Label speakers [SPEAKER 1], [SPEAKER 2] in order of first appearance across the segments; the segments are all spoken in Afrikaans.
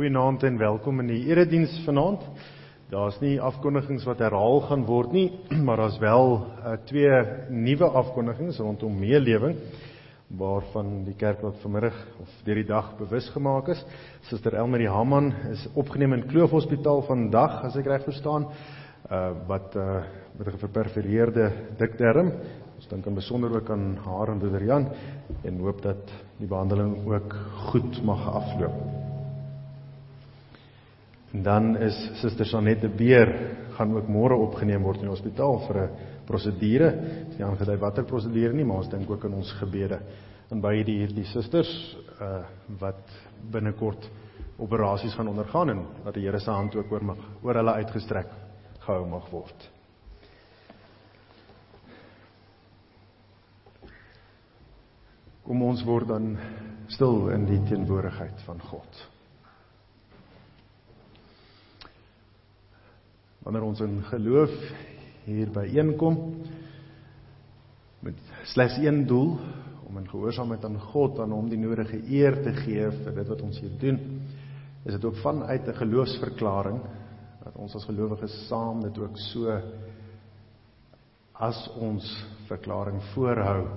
[SPEAKER 1] Goeienaand en welkom in die erediens vanaand. Daar's nie afkondigings wat herhaal gaan word nie, maar daar's wel uh, twee nuwe afkondigings rondom meelewing waarvan die kerk wat vanmiddag of deur die dag bewus gemaak is. Suster Elmarie Haman is opgeneem in Kloof Hospitaal vandag, as ek reg verstaan, uh wat uh met 'n verperforeerde dikdarm. Ons dink in besonder ook aan haar en broeder Jan en hoop dat die behandeling ook goed mag afloop. En dan is Suster Sanette Beer gaan ook môre opgeneem word in die hospitaal vir 'n prosedure. Dis nie aangedui watter prosedure nie, maar ons dink ook aan ons gebede. En baie die hierdie susters uh wat binnekort operasies gaan ondergaan en dat die Here se hand ook oor mag oor hulle uitgestrek gehou mag word. Kom ons word dan stil in die teenwoordigheid van God. Wanneer ons in geloof hier byeenkom met slegs een doel om in gehoorsaamheid aan God aan hom die nodige eer te gee vir dit wat ons hier doen is dit ook vanuit 'n geloofsverklaring dat ons as gelowiges saam dit ook so as ons verklaring voorhou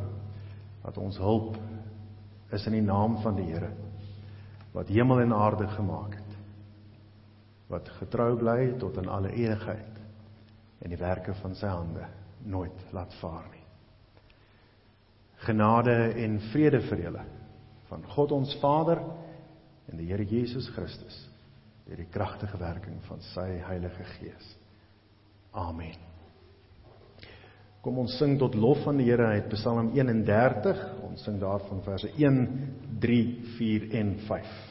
[SPEAKER 1] dat ons hulp is in die naam van die Here wat hemel en aarde gemaak het wat getrou bly tot in alle ewigheid en die werke van sy hande nooit laat vaar nie. Genade en vrede vir julle van God ons Vader en die Here Jesus Christus deur die kragtige werking van sy Heilige Gees. Amen. Kom ons sing tot lof van die Here uit Psalm 31. Ons sing daarvan verse 1, 3, 4 en 5.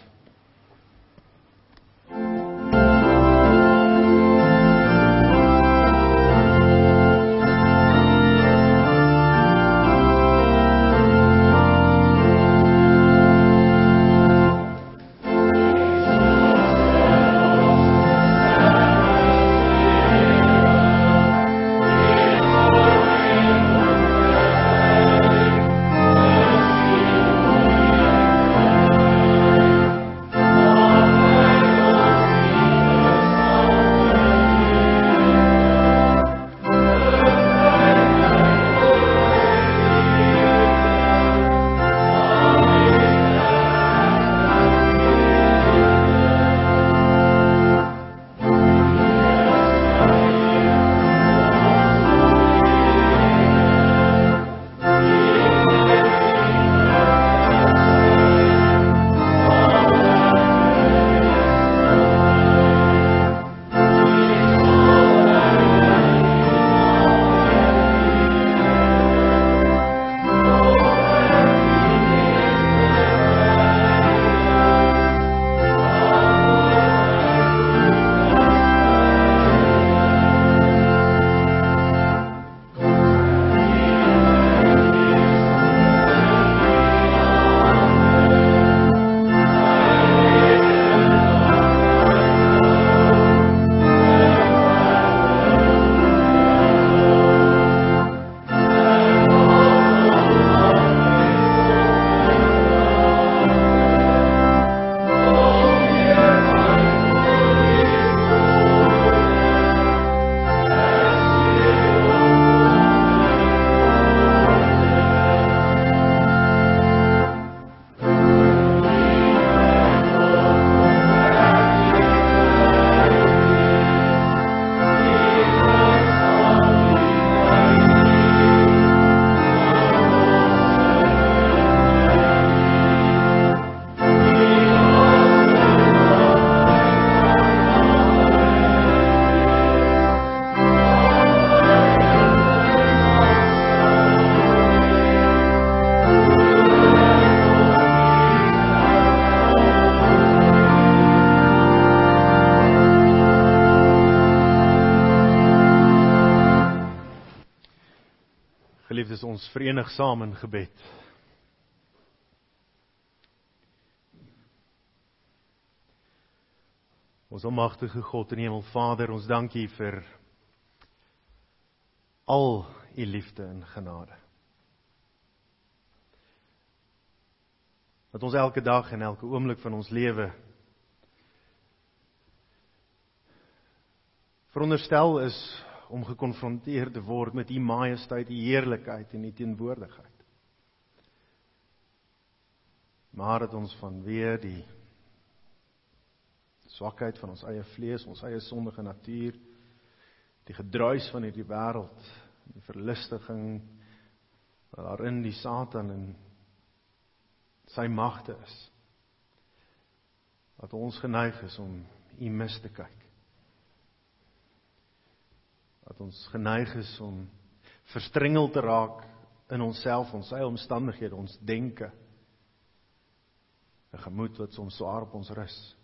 [SPEAKER 1] eindig saam in gebed. Ons almagtige God en Hemelvader, ons dankie vir al u liefde en genade. Dat ons elke dag en elke oomblik van ons lewe veronderstel is om gekonfronteer te word met u majesteit, u heerlikheid en u teenwoordigheid. Maar dat ons vanweë die swakheid van ons eie vlees, ons eie sondige natuur, die gedruis van hierdie wêreld, die verlustiging waarin die Satan en sy magte is. Dat ons geneig is om u mis te kyk. Dat ons geneig is om verstrengel te raak in onsself, ons eie omstandighede, ons denke. 'n gemoed wat soms swaar op ons rus.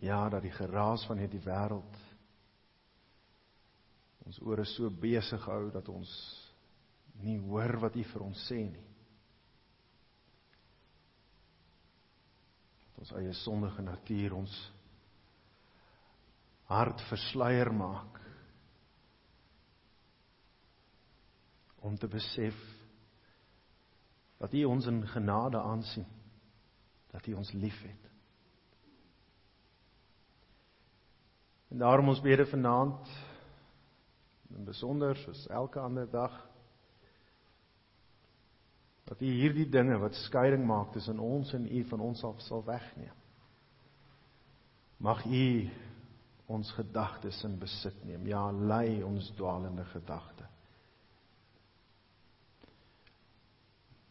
[SPEAKER 1] Ja, dat die geraas van hierdie wêreld ons ore so besig hou dat ons nie hoor wat U vir ons sê nie. Dat ons eie sondige natuur ons hart versluier maak om te besef dat U ons in genade aansien, dat U ons liefhet. En daarom ons bede vanaand in besonder soos elke ander dag dat U hierdie dinge wat skeiding maak tussen ons en U van ons af sal wegneem. Mag U ons gedagtes in besit neem. Ja, lei ons dwaalende gedagtes.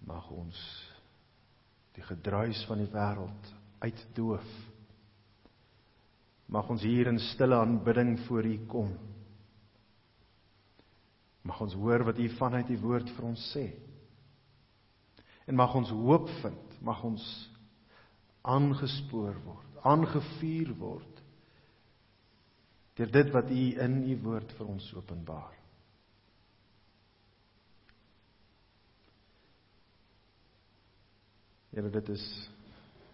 [SPEAKER 1] Mag ons die gedruis van die wêreld uitdoof Mag ons hier in stille aanbidding voor U kom. Mag ons hoor wat U vanuit U woord vir ons sê. En mag ons hoop vind, mag ons aangespoor word, aangevuur word deur dit wat U in U woord vir ons openbaar. Here, dit is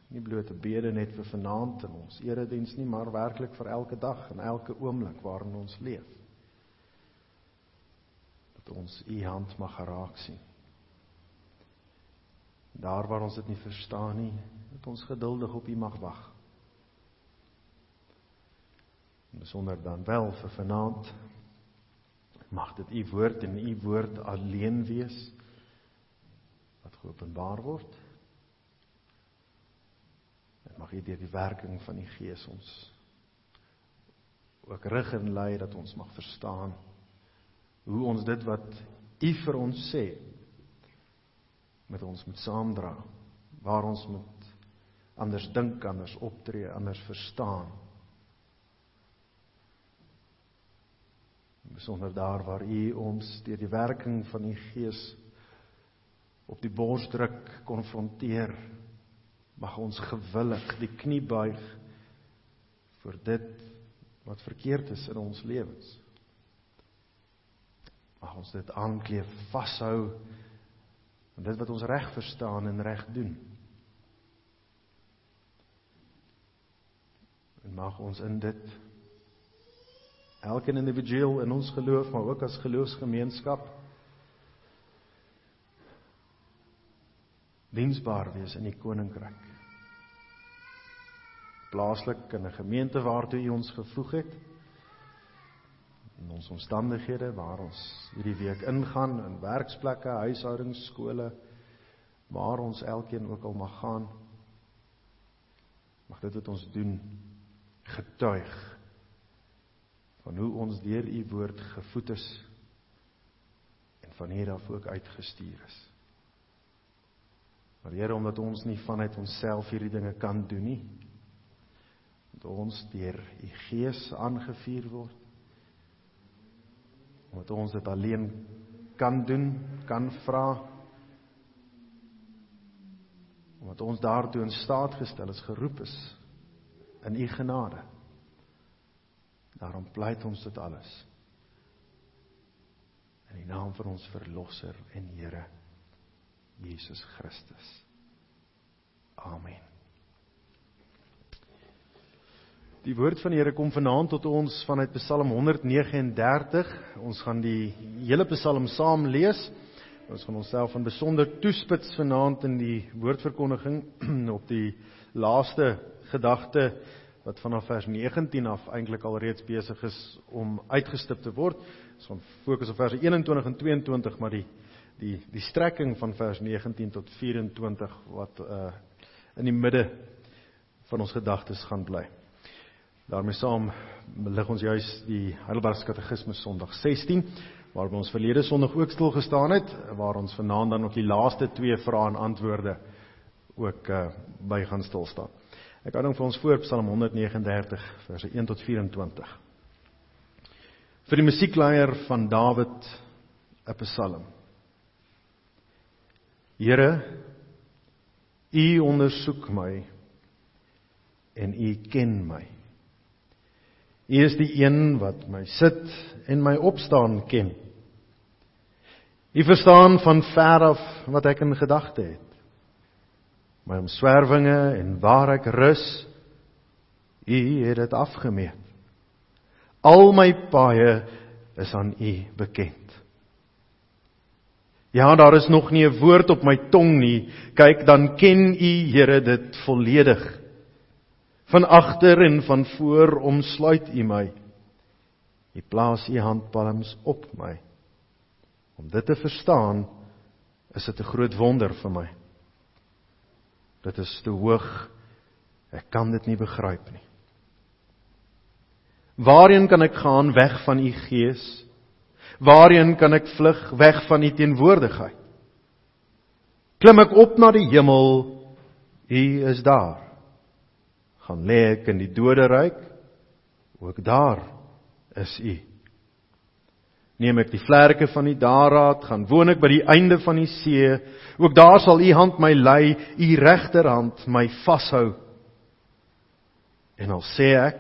[SPEAKER 1] nie bloot 'n bede net vir vanaand in ons erediens nie, maar werklik vir elke dag en elke oomblik waarin ons leef. Dat ons u hand mag geraak sien. Daar waar ons dit nie verstaan nie, dat ons geduldig op u mag wag. En besonder dan wel vir vanaand. Mag dit u woord en u woord alleen wees wat geopenbaar word. Mag U deur die werking van die Gees ons ook rig en lei dat ons mag verstaan hoe ons dit wat U vir ons sê met ons moet saamdra waar ons moet anders dink anders optree anders verstaan besonder daar waar U ons deur die werking van die Gees op die bors druk konfronteer mag ons gewillig die knie buig vir dit wat verkeerd is in ons lewens. Mag ons dit aankleef, vashou en dit wat ons reg verstaan en reg doen. En mag ons in dit elke individueel in ons geloof, maar ook as geloofsgemeenskap diensbaar wees in die koninkryk. Plaaslik in 'n gemeente waartoe U ons gevoeg het. In ons omstandighede waar ons hierdie week ingaan in werksplekke, huishoudings, skole, waar ons elkeen ook al mag gaan. Mag dit wat ons doen getuig van hoe ons deur U woord gevoed is en van hier af ook uitgestuur is. Maar Here, omdat ons nie vanuit onsself hierdie dinge kan doen nie, dat ons deur u Gees aangevuur word. Omdat ons dit alleen kan doen, kan vra. Omdat ons daartoe in staat gestel is, geroep is in u genade. Daarom pleit ons dit alles. In die naam van ons verlosser en Here Jesus Christus. Amen. Die woord van die Here kom vanaand tot ons vanuit Psalm 139. Ons gaan die hele Psalm saam lees. Ons gaan onsself in besonder toespits vanaand in die woordverkondiging op die laaste gedagte wat vanaf vers 19 af eintlik al reeds besig is om uitgestip te word. Ons gaan fokus op verse 21 en 22, maar die die die strekking van vers 19 tot 24 wat uh in die midde van ons gedagtes gaan bly. daarmee saam lig ons juis die Heidelbergse Katekismes Sondag 16 waar ons verlede Sondag ook stil gestaan het waar ons vanaand dan ook die laaste twee vrae en antwoorde ook uh, by gaan stil staan. Ek hou dan vir ons voor Psalm 139 verse 1 tot 24. Vir die musiekleier van Dawid 'n Psalm. Here, U ondersoek my en U ken my. U is die een wat my sit en my opstaan ken. U verstaan van ver af wat ek in gedagte het. My omswervinge en waar ek rus, U het dit afgemeet. Al my paaie is aan U bekend. Ja, daar is nog nie 'n woord op my tong nie. Kyk, dan ken U, Here, dit volledig. Van agter en van voor omsluit U my. U plaas U handpalms op my. Om dit te verstaan, is dit 'n groot wonder vir my. Dit is te hoog. Ek kan dit nie begryp nie. Waarheen kan ek gaan weg van U gees? Waarheen kan ek vlug weg van U teenwoordigheid? Klim ek op na die hemel? U is daar gaan lê ek in die doderyk ook daar is u neem ek die vlerke van die daarraad gaan woon ek by die einde van die see ook daar sal u hand my lei u regterhand my vashou en al sê ek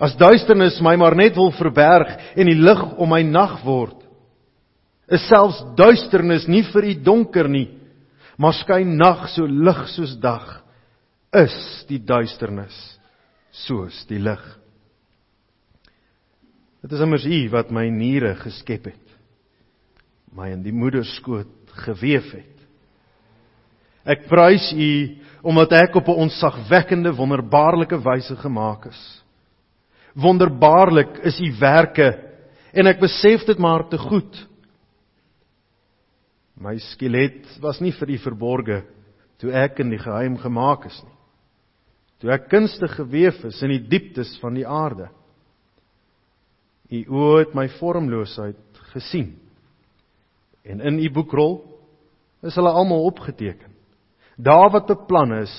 [SPEAKER 1] as duisternis my maar net wil verberg en die lig om my nag word is selfs duisternis nie vir u donker nie maar skyn nag so lig soos dag is die duisternis soos die lig. Dit is immers U wat my niere geskep het. My in die moederskoot gewewe het. Ek prys U omdat ek op 'n onsagwekkende wonderbaarlike wyse gemaak is. Wonderbaarlik is U werke en ek besef dit maar te goed. My skelet was nie vir U verborge toe ek in die geheim gemaak is nie toe ek kunstig gewewe is in die dieptes van die aarde. U oë het my vormloosheid gesien. En in u boekrol is hulle almal opgeteken. Daar wat beplan is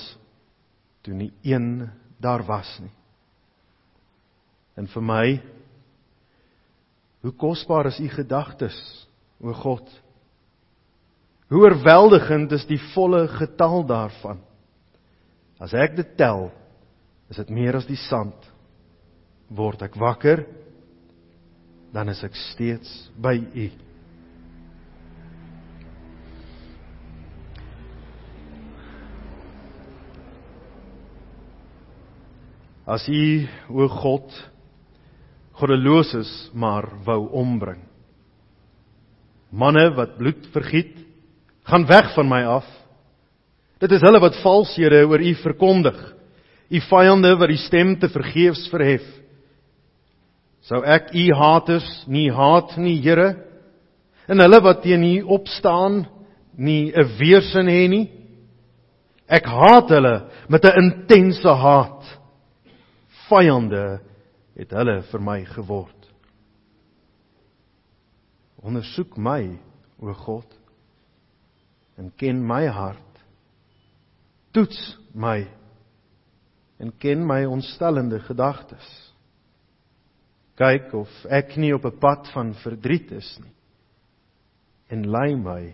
[SPEAKER 1] toe nie een daar was nie. En vir my hoe kosbaar is u gedagtes, o God. Hoe oorweldigend is die volle getal daarvan. As ek dit tel, is dit meer as die sand. Word ek wakker, dan is ek steeds by U. As U, o God, goddeloses maar wou ombring. Manne wat bloed vergiet, gaan weg van my af. Dit is hulle wat valshede oor u verkondig. U vyande wat die stem te vergeefs verhef. Sou ek u haters nie haat nie, Here? En hulle wat teen u opstaan, nie 'n weersin hê nie? Ek haat hulle met 'n intense haat. Vyande het hulle vir my geword. Ondersoek my, o God, en ken my hart Toets my en ken my ontstellende gedagtes. Kyk of ek nie op 'n pad van verdriet is nie en lei my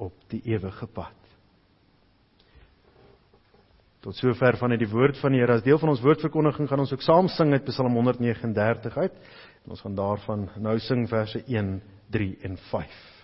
[SPEAKER 1] op die ewige pad. Tot sover van uit die woord van die Here. As deel van ons woordverkondiging gaan ons ook saam sing uit Psalm 139 uit. En ons gaan daarvan nou sing verse 1, 3 en 5.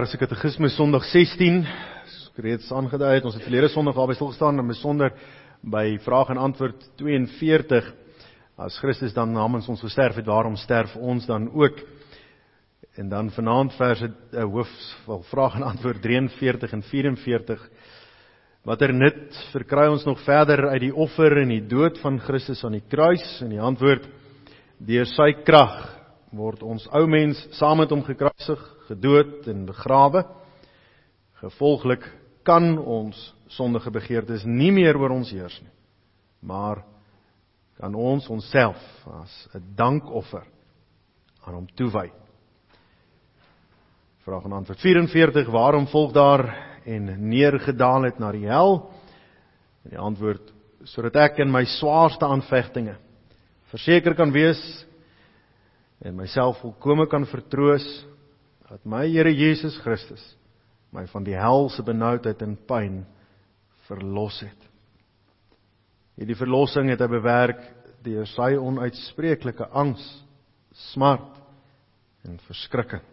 [SPEAKER 1] Heidelbergse Katekismes Sondag 16. Soos reeds aangedui het, ons het verlede Sondag daarby stil gestaan en besonder by vraag en antwoord 42. As Christus dan namens ons gesterf het, waarom sterf ons dan ook? En dan vanaand verse uh, hoof wel vraag en antwoord 43 en 44. Watter nut verkry ons nog verder uit die offer en die dood van Christus aan die kruis? En die antwoord: Deur sy krag word ons ou mens saam met hom gekruisig, gedood en begrawe. Gevolglik kan ons sondige begeertes nie meer oor ons heers nie. Maar kan ons onsself as 'n dankoffer aan hom toewy. Vraag en antwoord 44: Waarom volg daar en neergedaal het na die hel? En die antwoord sodat ek in my swaarste aanvegtinge verseker kan wees en myself volkome kan vertroos dat my Here Jesus Christus my van die hel se benoudheid en pyn verlos het. Hierdie verlossing het hy bewerk deur sy onuitspreeklike angs, smart en verskrikking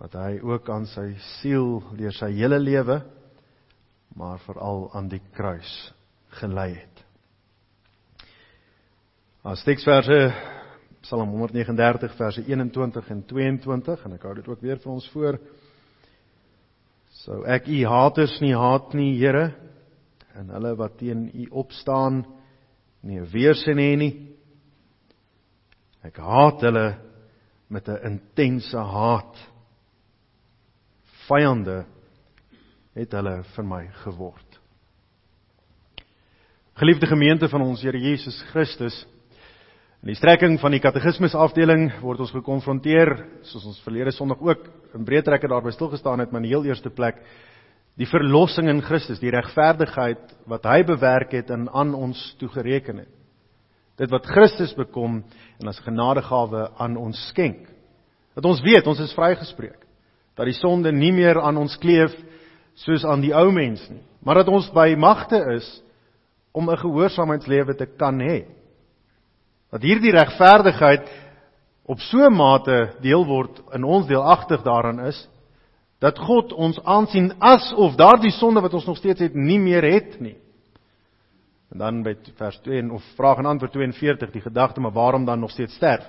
[SPEAKER 1] wat hy ook aan sy siel deur sy hele lewe maar veral aan die kruis gelei het. As teksverse Psalm 139 verse 21 en 22 en ek hou dit ook weer vir ons voor. Sou ek u haters nie haat nie, Here, en hulle wat teen u opstaan nie weersin hê nie. Ek haat hulle met 'n intense haat. Vyande het hulle vir my geword. Geliefde gemeente van ons Here Jesus Christus, In die strekking van die katekismes afdeling word ons gekonfronteer, soos ons verlede Sondag ook in breë trekke daarby stil gestaan het, maar in die heel eerste plek die verlossing in Christus, die regverdigheid wat hy bewerk het en aan ons toegereken het. Dit wat Christus bekom en as genadegawe aan ons skenk. Dat ons weet ons is vrygespreek. Dat die sonde nie meer aan ons kleef soos aan die ou mens nie, maar dat ons by magte is om 'n gehoorsaamheidslewe te kan hê dat hierdie regverdigheid op so 'n mate deel word in ons deelagtig daaraan is dat God ons aansien asof daardie sonde wat ons nog steeds het nie meer het nie. En dan by vers 2 of vraag en antwoord 42 die gedagte maar waarom dan nog steeds sterf?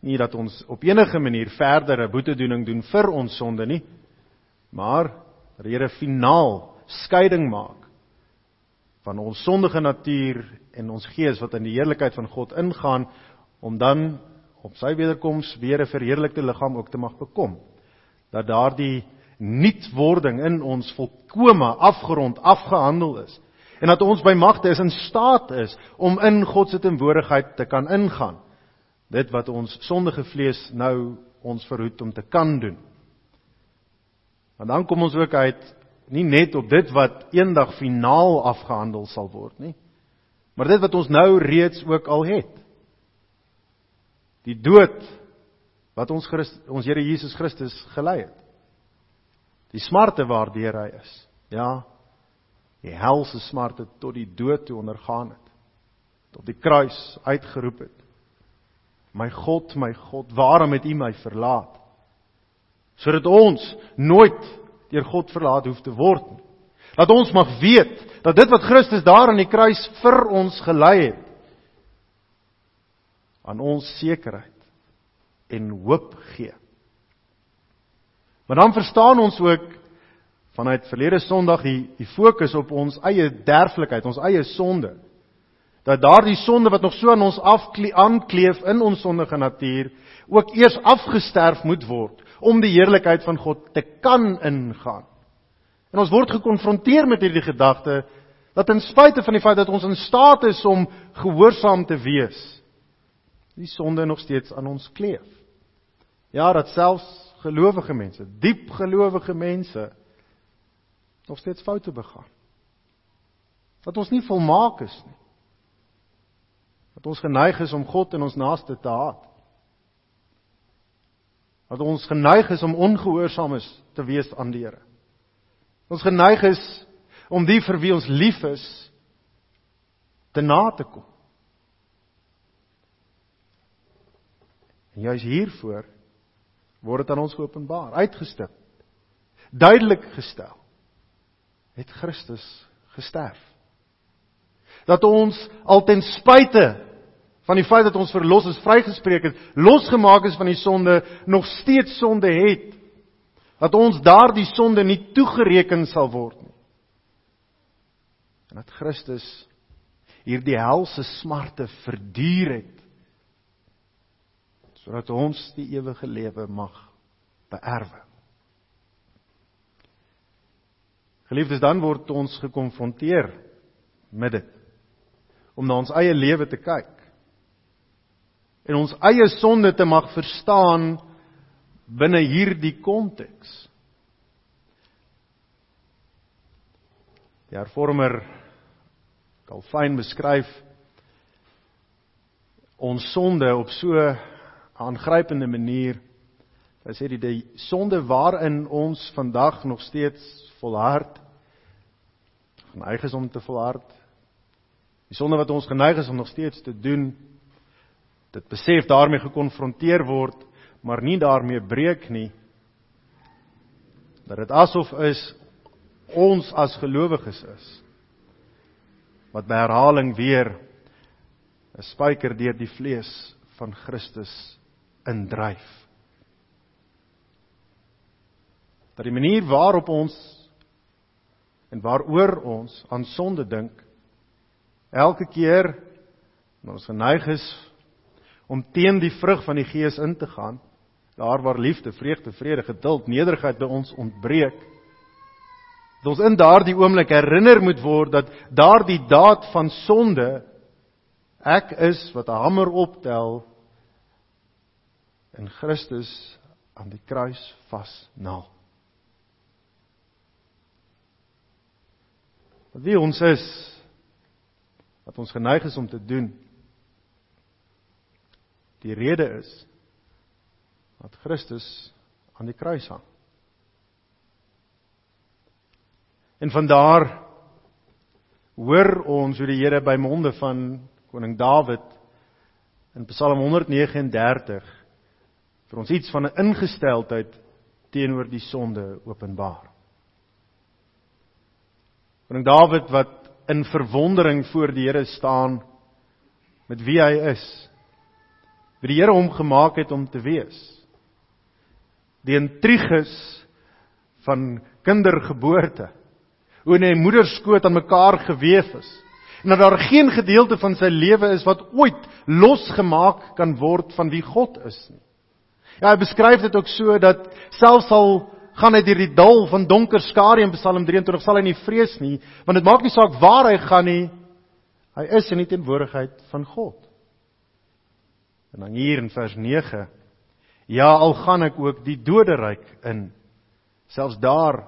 [SPEAKER 1] Nie dat ons op enige manier verdere boetedoening doen vir ons sonde nie, maar dat die Here finaal skeiding maak van ons sondige natuur en ons gees wat in die heerlikheid van God ingaan om dan op sy wederkoms weer 'n verheerlikte liggaam ook te mag bekom. Dat daardie nuutwording in ons volkome afgerond afgehandel is en dat ons by magte is in staat is om in God se teenwoordigheid te kan ingaan. Dit wat ons sondige vlees nou ons verhoed om te kan doen. Want dan kom ons ook uit nie net op dit wat eendag finaal afgehandel sal word nie, maar dit wat ons nou reeds ook al het. Die dood wat ons Christ, ons Here Jesus Christus gelei het. Die smarte waardeur hy is. Ja. Die helse smarte tot die dood toe ondergaan het. Tot die kruis uitgeroep het. My God, my God, waarom het U my verlaat? Sodat ons nooit deur God verlaat hoef te word nie. Dat ons mag weet dat dit wat Christus daar aan die kruis vir ons gelei het aan ons sekerheid en hoop gee. Maar dan verstaan ons ook vanuit verlede Sondag die die fokus op ons eie derflikheid, ons eie sonde. Dat daardie sonde wat nog so aan ons afkleef in ons sondige natuur ook eers afgesterf moet word om die heerlikheid van God te kan ingaan. En ons word gekonfronteer met hierdie gedagte dat ten spyte van die feit dat ons in staat is om gehoorsaam te wees, die sonde nog steeds aan ons kleef. Ja, dat selfs gelowige mense, diep gelowige mense nog steeds foute begaan. Dat ons nie volmaak is nie. Dat ons geneig is om God en ons naaste te haat dat ons geneig is om ongehoorsaam is te wees aan die Here. Ons geneig is om die vir wie ons lief is te na te kom. En juis hiervoor word dit aan ons geopenbaar, uitgestip duidelik gestel, het Christus gesterf. Dat ons al ten spyte van die feit dat ons verlos is, vrygespreek het, losgemaak is van die sonde, nog steeds sonde het. Dat ons daardie sonde nie toegereken sal word nie. En dat Christus hierdie helse smarte verduur het sodat ons die ewige lewe mag beerwe. Geliefdes, dan word ons gekonfronteer met dit om na ons eie lewe te kyk en ons eie sonde te mag verstaan binne hierdie konteks. Die hervormer Calvin beskryf ons sonde op so 'n aangrypende manier. Hy sê die, die sonde waarin ons vandag nog steeds volhard geneig is om te volhard. Die sonde wat ons geneig is om nog steeds te doen dit besef daarmee gekonfronteer word, maar nie daarmee breek nie. Dat dit asof is ons as gelowiges is wat by herhaling weer 'n spyker deur die vlees van Christus indryf. Dat die manier waarop ons en waaroor ons aan sonde dink elke keer wanneer ons geneig is om teen die vrug van die Gees in te gaan, daar waar liefde, vreugde, vrede, geduld, nederigheid by ons ontbreek, dat ons in daardie oomblik herinner moet word dat daardie daad van sonde ek is wat 'n hamer optel in Christus aan die kruis vasnaal. Wat wie ons is wat ons geneig is om te doen Die rede is dat Christus aan die kruis hang. En vandaar hoor ons hoe die Here by monde van koning Dawid in Psalm 139 vir ons iets van 'n ingesteldheid teenoor die sonde openbaar. Koning Dawid wat in verwondering voor die Here staan met wie hy is wie die Here hom gemaak het om te wees. Die intriges van kindergeboorte. Hoe 'n moeder skoot aan mekaar gewewe is. En dat daar geen gedeelte van sy lewe is wat ooit losgemaak kan word van wie God is nie. Ja, hy beskryf dit ook so dat selfs al gaan hy deur die dal van donker skare in Psalm 23 sal hy nie vrees nie, want dit maak nie saak waar hy gaan nie. Hy is in die teenwoordigheid van God. En dan hier in vers 9. Ja, al gaan ek ook die doderyk in. Selfs daar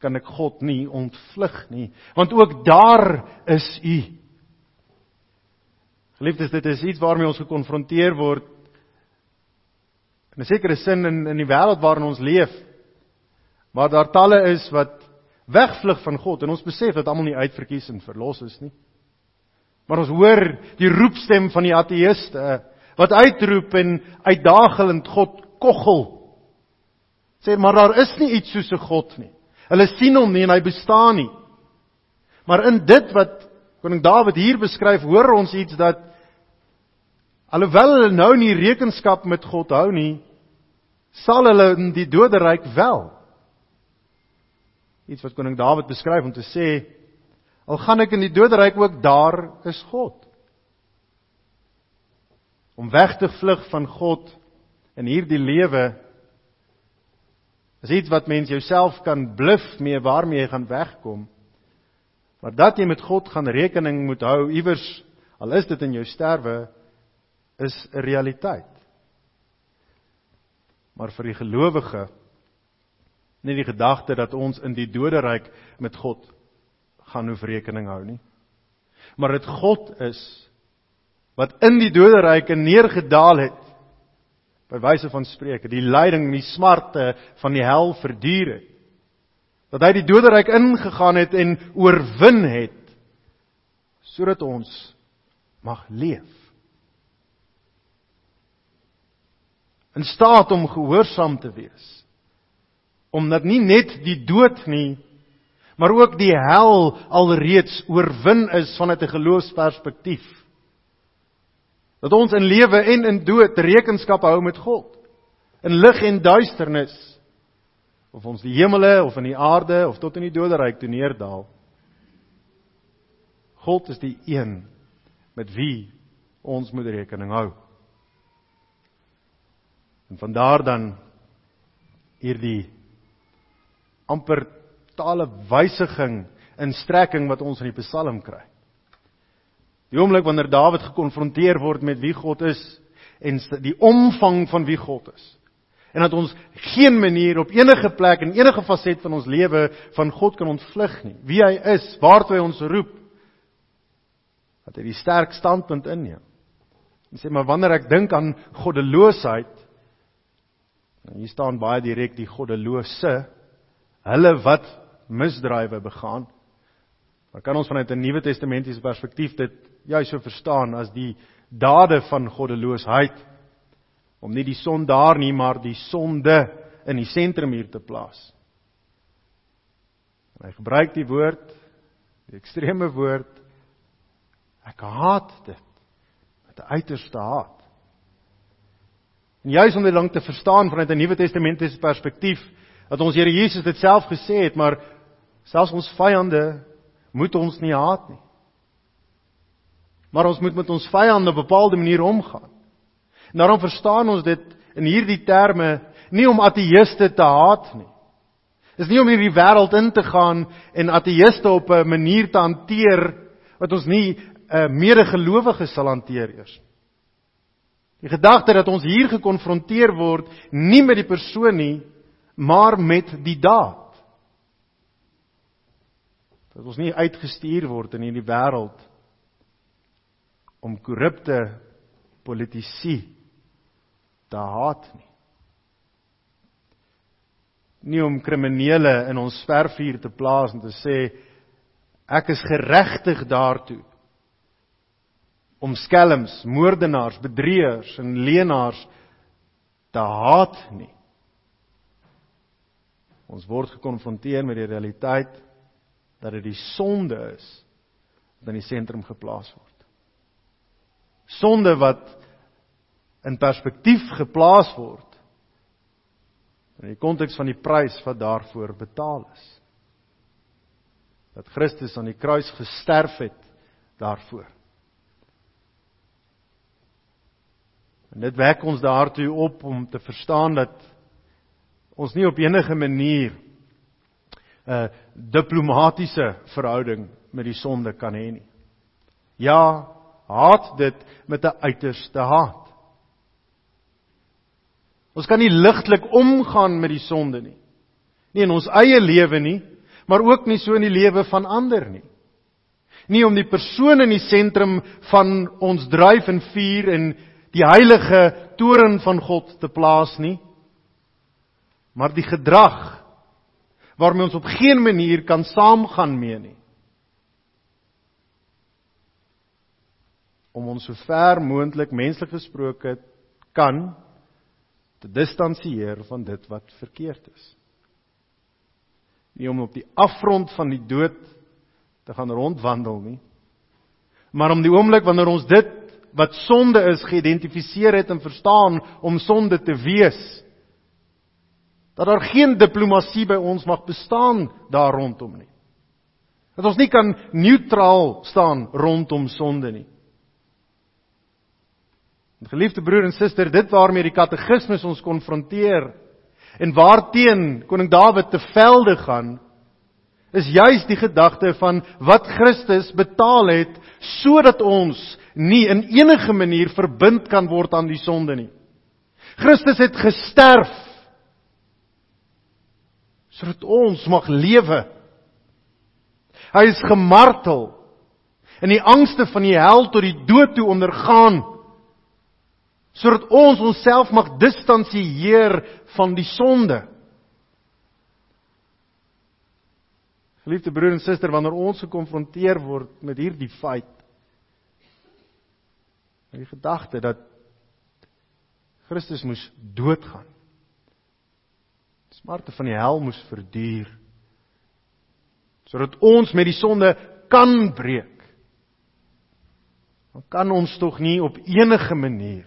[SPEAKER 1] kan ek God nie ontvlug nie, want ook daar is U. Geliefdes, dit is iets waarmee ons gekonfronteer word in 'n sekere sin in in die wêreld waarin ons leef. Waar daar talle is wat wegvlug van God en ons besef dat almal nie uitverkies en verlos is nie. Maar ons hoor die roepstem van die ateëste wat uitroep en uitdagelend God koggel. Sê maar daar is nie iets soos 'n God nie. Hulle sien hom nie en hy bestaan nie. Maar in dit wat koning Dawid hier beskryf, hoor ons iets dat alhoewel hulle nou nie rekenskap met God hou nie, sal hulle in die doderyk wel. Iets wat koning Dawid beskryf om te sê al gaan ek in die doderyk ook daar is God om weg te vlug van God in hierdie lewe is iets wat mens jouself kan bluf mee waarmee jy gaan wegkom. Maar dat jy met God gaan rekening moet hou iewers al is dit in jou sterwe is 'n realiteit. Maar vir die gelowige nie die gedagte dat ons in die doderyk met God gaan hoef rekening hou nie. Maar dit God is wat in die doderyke neergedaal het by wyse van spreuke die lyding en die smarte van die hel verduur het dat hy die doderyk ingegaan het en oorwin het sodat ons mag leef in staat om gehoorsaam te wees Omdat nie net die dood nie, maar ook die hel alreeds oorwin is vanuit 'n geloofsperspektief. Dat ons in lewe en in dood rekenskap hou met God. In lig en duisternis. Of ons die hemele of in die aarde of tot in die doderyk toe neerdal. God is die een met wie ons moet rekening hou. En vandaar dan hierdie amper totale wysiging in strekking wat ons in die Psalm kry. Die oomblik wanneer Dawid gekonfronteer word met wie God is en die omvang van wie God is. En dat ons geen manier op enige plek en enige faset van ons lewe van God kan ontvlug nie. Wie hy is, waartoe hy ons roep. Dat hy die sterk standpunt inneem. En sê maar wanneer ek dink aan goddeloosheid, hier staan baie direk die goddelose, hulle wat misdrywe begaan. Maar kan ons vanuit 'n Nuwe Testamentiese perspektief dit juis so verstaan as die dade van goddeloosheid om nie die son daar nie, maar die sonde in die sentrum hier te plaas. En hy gebruik die woord, die ekstreme woord ek haat dit met 'n uiterste haat. En juis om dit lank te verstaan vanuit 'n Nuwe Testamentiese perspektief, dat ons Here Jesus dit self gesê het, maar selfs ons vyande moet ons nie haat nie. Maar ons moet met ons vyande op 'n bepaalde manier omgaan. En daarom verstaan ons dit in hierdie terme nie om ateëste te haat nie. Dis nie om hierdie wêreld in te gaan en ateëste op 'n manier te hanteer wat ons nie 'n uh, medegelowige sal hanteer eers. Die gedagte dat ons hier gekonfronteer word nie met die persoon nie, maar met die daad. Dat ons nie uitgestuur word in hierdie wêreld om korrupte politici te haat nie. Nie om kriminele in ons spervuur te plaas en te sê ek is geregtig daartoe om skelms, moordenaars, bedrieërs en leenaars te haat nie. Ons word gekonfronteer met die realiteit dat dit die sonde is wat in die sentrum geplaas word. Sonde wat in perspektief geplaas word in die konteks van die prys wat daarvoor betaal is. Dat Christus aan die kruis gesterf het daarvoor. En dit wek ons daartoe op om te verstaan dat ons nie op enige manier 'n uh, diplomatisiese verhouding met die sonde kan hê nie. Ja, haat dit met 'n uiterste haat. Ons kan nie ligtelik omgaan met die sonde nie. Nie in ons eie lewe nie, maar ook nie so in die lewe van ander nie. Nie om die persoon in die sentrum van ons dryf en vuur en die heilige toren van God te plaas nie, maar die gedrag waarmee ons op geen manier kan saamgaan mee nie. Om ons so ver moontlik menslik gesproke kan te distansieer van dit wat verkeerd is. Nie om op die afgrond van die dood te gaan rondwandel nie, maar om die oomblik wanneer ons dit wat sonde is geïdentifiseer het en verstaan om sonde te wees, dat daar geen diplomatie by ons mag bestaan daar rondom nie. Dat ons nie kan neutraal staan rondom sonde nie. En geliefde broer en suster, dit waarmee die katekismes ons konfronteer en waarteen koning Dawid te velde gaan, is juis die gedagte van wat Christus betaal het sodat ons nie in enige manier verbind kan word aan die sonde nie. Christus het gesterf sodat ons mag lewe. Hy is gemartel in die angste van die hel tot die dood toe ondergaan sodat ons onsself mag distansieer van die sonde. Geliefde broer en suster, wanneer ons gekonfronteer word met hierdie feit, met die gedagte dat Christus moes doodgaan smarte van die hel moes verduur sodat ons met die sonde kan breek. Dan kan ons tog nie op enige manier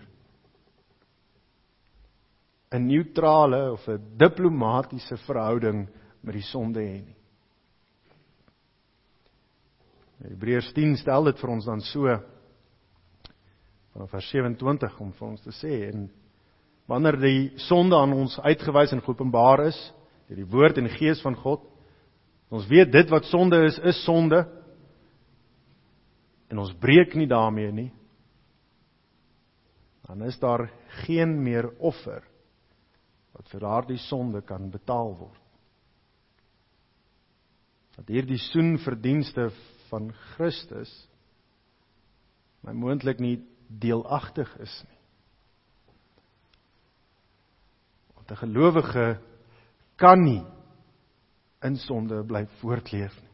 [SPEAKER 1] 'n neutrale of 'n diplomatisiese verhouding met die sonde hê nie. Hebreërs 10 stel dit vir ons dan so van vers 27 om vir ons te sê en wanneer die sonde aan ons uitgewys en geopenbaar is deur die woord en gees van God ons weet dit wat sonde is is sonde. En ons breek nie daarmee nie. Dan is daar geen meer offer wat vir daardie sonde kan betaal word. Dat hierdie soenverdienste van Christus my moontlik nie deelagtig is nie want 'n gelowige kan nie in sonde bly voortleef nie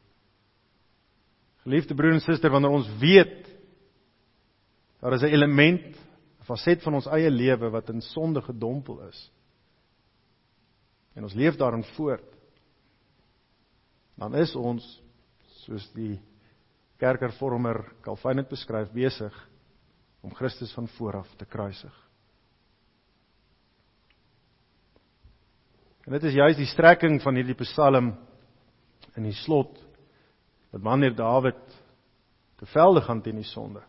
[SPEAKER 1] Geliefde broer en suster, wanneer ons weet daar is 'n element, 'n faset van ons eie lewe wat in sonde gedompel is. En ons leef daarin voort. Dan is ons soos die kerkervormer Calvin het beskryf besig om Christus van vooraf te kruisig. En dit is juis die strekking van hierdie Psalm in die slot dat wanneer Dawid te velde gaan teen die sonde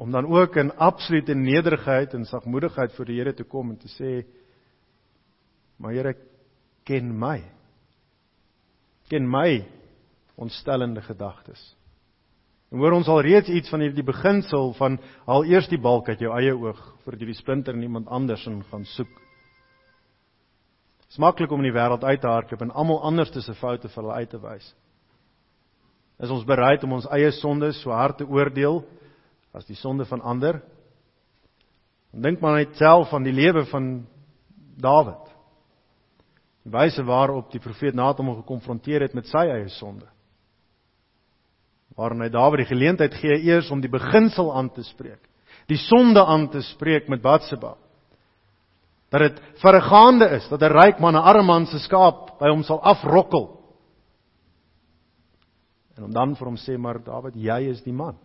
[SPEAKER 1] om dan ook in absolute nederigheid en sagmoedigheid voor die Here te kom en te sê maar Here ken my. Ken my ontstellende gedagtes. En hoor ons al reeds iets van hierdie beginsel van al eers die balk uit jou eie oog voordat jy die splinter in iemand anders in gaan soek Dit is maklik om in die wêreld uit te hardloop en almal anders se foute vir hulle uit te wys. Is ons bereid om ons eie sondes so hard te oordeel as die sonde van ander? Dink maar net self aan die lewe van Dawid. Die wyse waarop die profeet Nathan hom gekonfronteer het met sy eie sonde. Waarin hy Dawid die geleentheid gee eers om die beginsel aan te spreek. Die sonde aan te spreek met Batsheba dat dit verregaande is dat 'n ryk man 'n arm man se skaap by hom sal afrokkel. En om dan vir hom sê maar Dawid, jy is die man.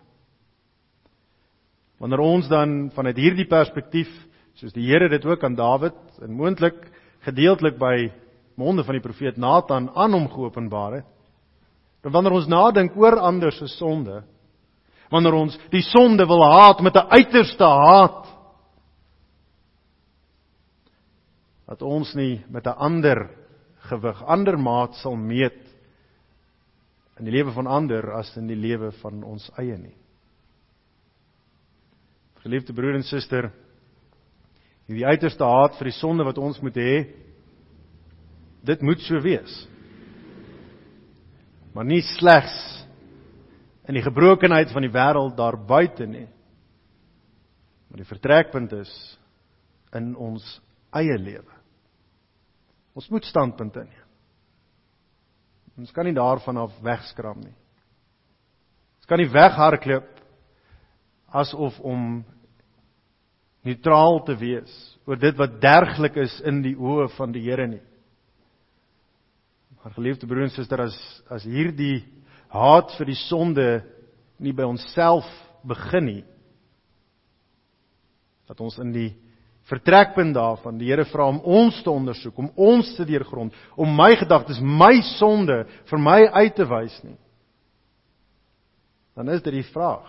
[SPEAKER 1] Wanneer ons dan vanuit hierdie perspektief, soos die Here dit ook aan Dawid en moontlik gedeeltelik by monde van die profeet Nathan aan hom geopenbaar het, dan wanneer ons nadink oor ander se sonde, wanneer ons die sonde wil haat met 'n uiterste haat, dat ons nie met 'n ander gewig, ander maat sal meet in die lewe van ander as in die lewe van ons eie nie. Geliefde broer en suster, hierdie uiterste haat vir die sonde wat ons moet hê, dit moet so wees. Maar nie slegs in die gebrokenheid van die wêreld daar buite nie. Maar die vertrekpunt is in ons eie lewe. Ons moet standpunt inneem. Ons kan nie daarvan af wegskram nie. Ons kan nie weghardloop asof om neutraal te wees oor dit wat derglik is in die oë van die Here nie. Maar geliefde broer en suster, as as hierdie haat vir die sonde nie by onsself begin nie, dat ons in die vertrekpunt daarvan. Die Here vra om ons te ondersoek, om ons te deurgrond, om my gedagtes, my sonde vir my uit te wys nie. Dan is dit die vraag: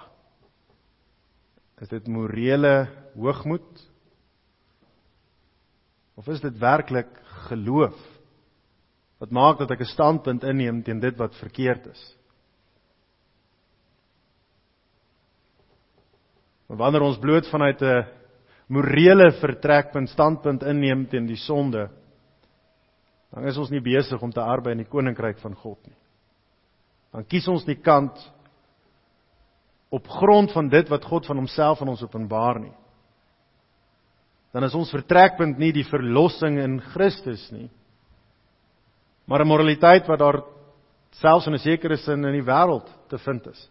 [SPEAKER 1] Is dit morele hoogmoed? Of is dit werklik geloof wat maak dat ek 'n standpunt inneem teen dit wat verkeerd is? Maar wanneer ons bloot vanuit 'n morele vertrekpunt standpunt inneem teen die sonde, dan is ons nie besig om te arbei in die koninkryk van God nie. Dan kies ons die kant op grond van dit wat God van homself aan ons openbaar nie. Dan is ons vertrekpunt nie die verlossing in Christus nie, maar 'n moraliteit wat daar selfs in 'n sekere sin in die wêreld te vind is.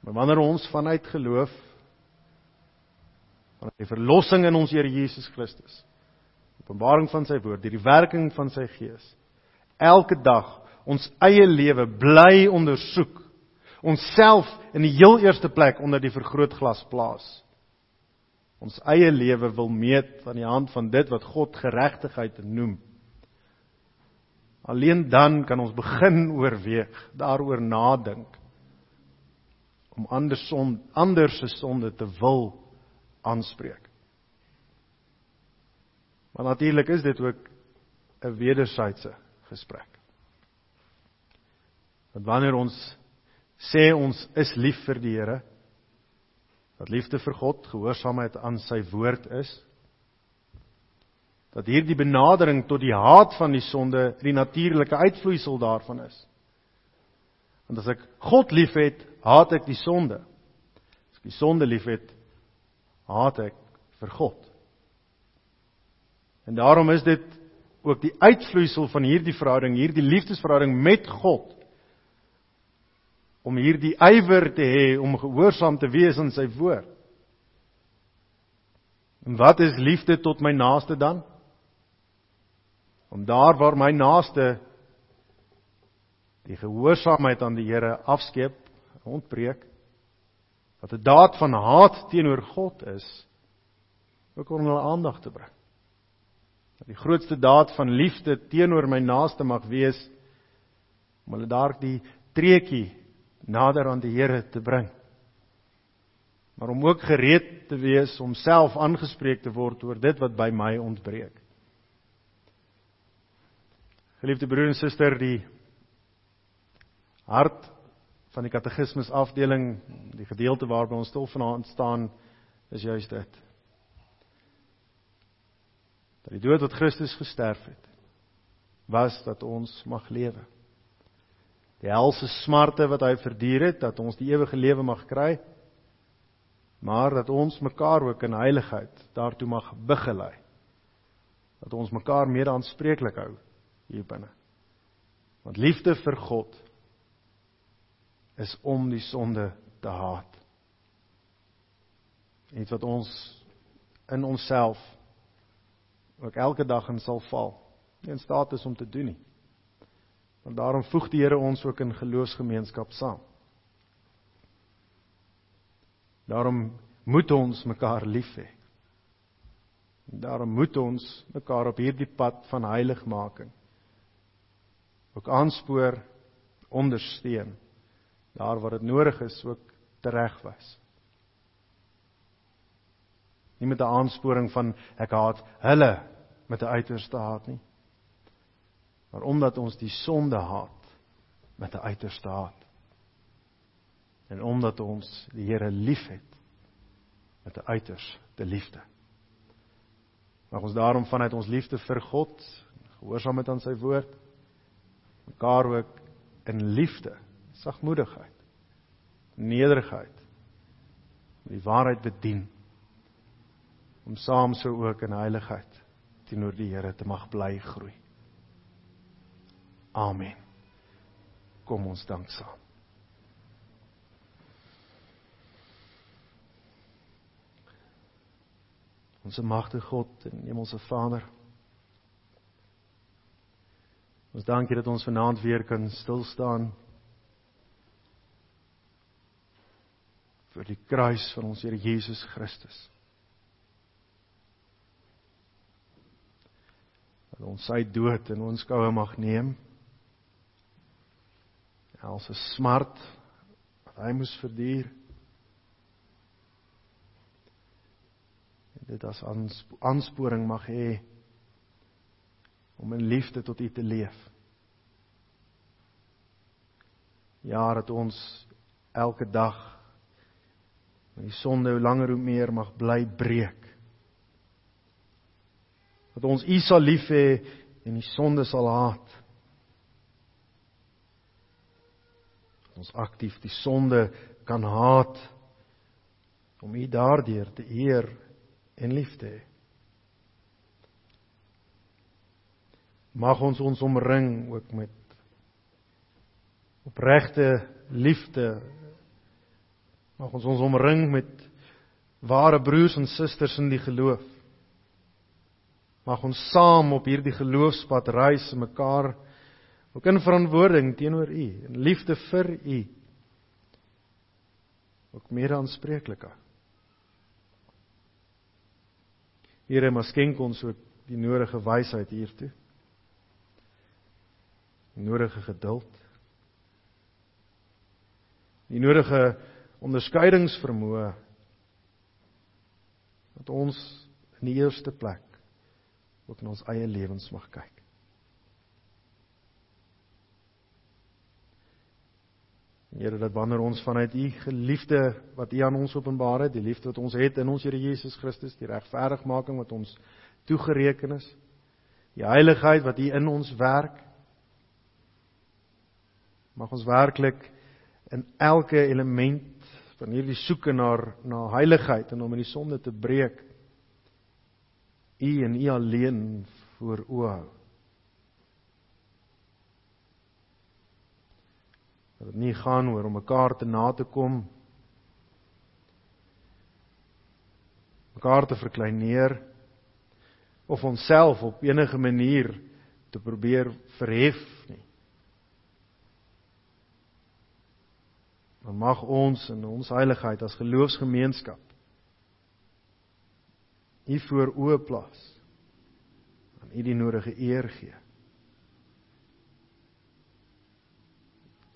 [SPEAKER 1] Maar wanneer ons vanuit geloof van die verlossing in ons Here Jesus Christus. Openbaring van sy woord, deur die werking van sy Gees. Elke dag ons eie lewe bly ondersoek. Onsself in die heel eerste plek onder die vergrootglas plaas. Ons eie lewe wil meet aan die hand van dit wat God geregtigheid noem. Alleen dan kan ons begin oorweeg, daaroor nadink om ander son ander se sonde te wil aanspreek. Maar natuurlik is dit ook 'n wederwysige gesprek. Want wanneer ons sê ons is lief vir die Here, dat liefde vir God gehoorsaamheid aan sy woord is, dat hierdie benadering tot die haat van die sonde die natuurlike uitvloeisel daarvan is. Want as ek God liefhet, haat ek die sonde. As ek die sonde liefhet, haat ek vir God. En daarom is dit ook die uitvloeisel van hierdie verhouding, hierdie liefdesverhouding met God om hierdie ywer te hê om gehoorsaam te wees aan sy woord. En wat is liefde tot my naaste dan? Om daar waar my naaste die gehoorsaamheid aan die Here afskeep, ontbreek wat 'n daad van haat teenoor God is, ook om hulle aandag te bring. Dat die grootste daad van liefde teenoor my naaste mag wees om hulle daardie treetjie nader aan die Here te bring. Maar om ook gereed te wees om self aangespreek te word oor dit wat by my ontbreek. Geliefde broer en suster, die hart van die katekismus afdeling, die gedeelte waarby ons stil vanaand staan, is juist dit. Dat die dood wat Christus gesterf het, was dat ons mag lewe. Die helse smarte wat hy verduur het, dat ons die ewige lewe mag kry, maar dat ons mekaar ook in heiligheid daartoe mag begelei. Dat ons mekaar mede aanspreeklik hou hier binne. Want liefde vir God is om die sonde te haat. Iets wat ons in onsself ook elke dag in sal val. Nie in staat is om te doen nie. Want daarom voeg die Here ons ook in geloofsgemeenskap saam. Daarom moet ons mekaar lief hê. Daarom moet ons mekaar op hierdie pad van heiligmaking ook aanspoor, ondersteun daar waar dit nodig is ook teregwys. Nie met 'n aansporing van ek haat hulle met 'n uiterste haat nie. Maar omdat ons die sonde haat met 'n uiterste haat. En omdat ons die Here liefhet met 'n uiterste liefde. Mag ons daarom vanuit ons liefde vir God, gehoorsaamheid aan sy woord, mekaar ook in liefde sagmoedigheid, nederigheid, die waarheid bedien om saam so ook in heiligheid teenoor die Here te mag bly groei. Amen. Kom ons dank saam. Ons magtige God en Hemelse Vader. Ons dankie dat ons vanaand weer kan stil staan vir die kruis van ons Here Jesus Christus. Dat ons sy dood in ons koue mag neem. Als 'n smart wat hy moes verduur. Dit as aansporing mag hê om in liefde tot U te leef. Ja, dat ons elke dag en die sonde hoe langer hoe meer mag bly breek. Dat ons U sal lief hê en die sonde sal haat. Dat ons aktief die sonde kan haat om U daardeur te eer en lief te hê. Mag ons ons omring ook met opregte liefde Mag ons ons omring met ware broers en susters in die geloof. Mag ons saam op hierdie geloofspad reis en mekaar ook in verantwoording teenoor U en liefde vir U ook meer aanspreekliker. Here, maar skenk ons ook die nodige wysheid hiertoe. Die nodige geduld. Die nodige onderskeidingsvermoë dat ons in die eerste plek ook na ons eie lewens mag kyk. Here dat wanneer ons vanuit u geliefde wat u aan ons openbaar het, die liefde wat ons het in ons Here Jesus Christus, die regverdigmaking wat ons toegereken is, die heiligheid wat u in ons werk, mag ons werklik in elke element van hierdie soeke na na heiligheid en om in die sonde te breek u en u alleen voor oë hou. dat dit nie gaan oor om mekaar te na te kom mekaar te verkleineer of onsself op enige manier te probeer verhef maar mag ons in ons heiligheid as geloofsgemeenskap u voor oë plaas aan u die nodige eer gee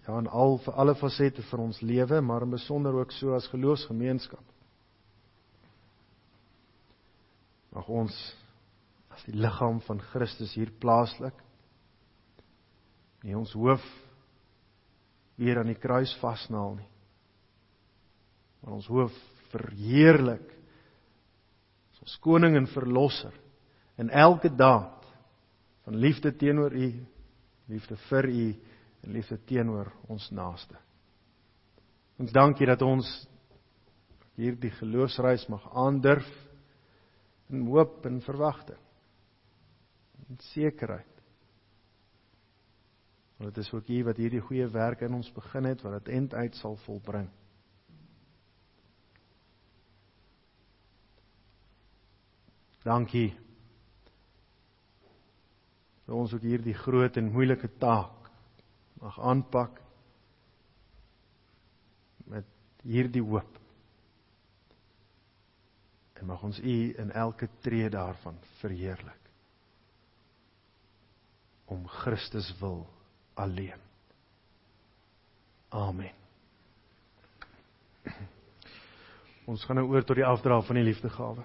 [SPEAKER 1] ja in al vir alle fasette van ons lewe, maar in besonder ook so as geloofsgemeenskap. Mag ons as die liggaam van Christus hier plaaslik nie ons hoof weer aan die kruis vasnaal nie. Maar ons hoof verheerlik as ons koning en verlosser in elke daad van liefde teenoor U, liefde vir U en liefde teenoor ons naaste. Ons dankie dat ons hierdie geloofsreis mag aandurf in hoop en verwagting. In sekerheid. Want dit is ook U wat hierdie goeie werk in ons begin het wat dit eind uit sal volbring. Dankie. Dat ons ook hierdie groot en moeilike taak mag aanpak met hierdie hoop. En mag ons U in elke tree daarvan verheerlik. Om Christus wil alleen. Amen. Ons gaan nou oor tot die afdra van die liefdegawe.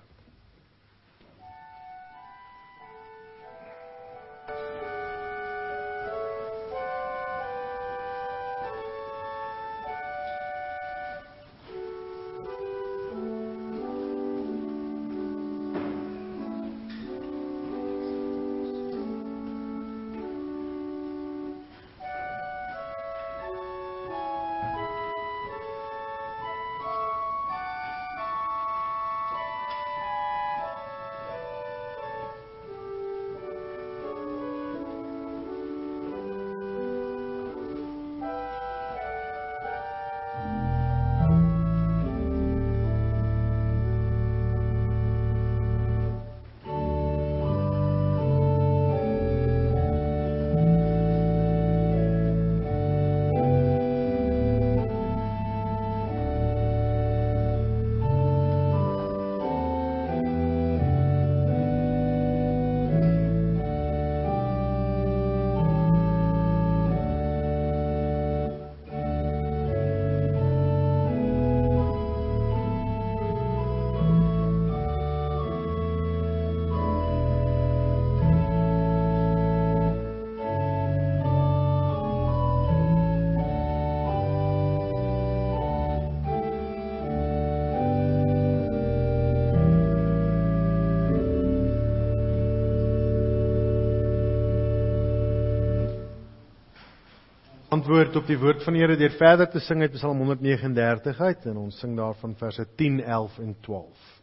[SPEAKER 1] Antwoord op die woord van die Here deur verder te sing uit Psalm 139 uit en ons sing daarvan verse 10, 11 en 12.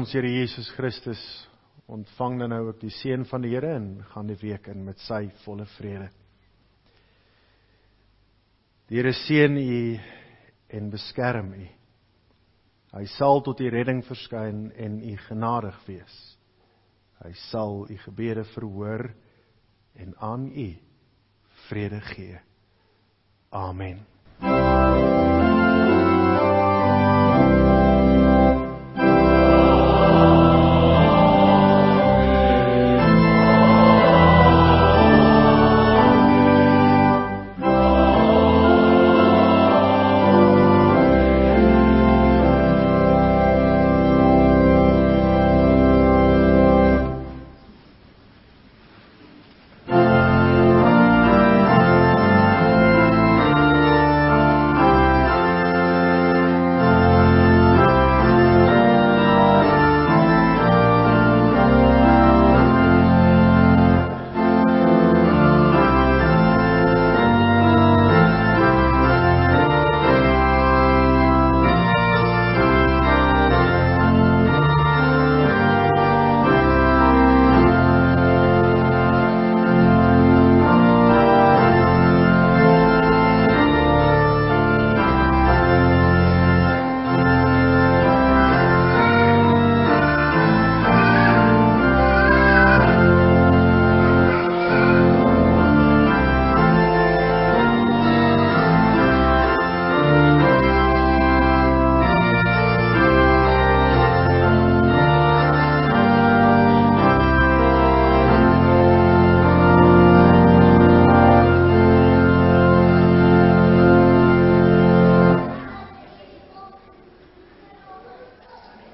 [SPEAKER 1] Ons Here Jesus Christus, ontvang dan nou ook die seën van die Here en gaan die week in met sy volle vrede. Die Here seën u en beskerm u. Hy sal tot u redding verskyn en u genadig wees. Hy sal u gebede verhoor en aan u vrede gee. Amen.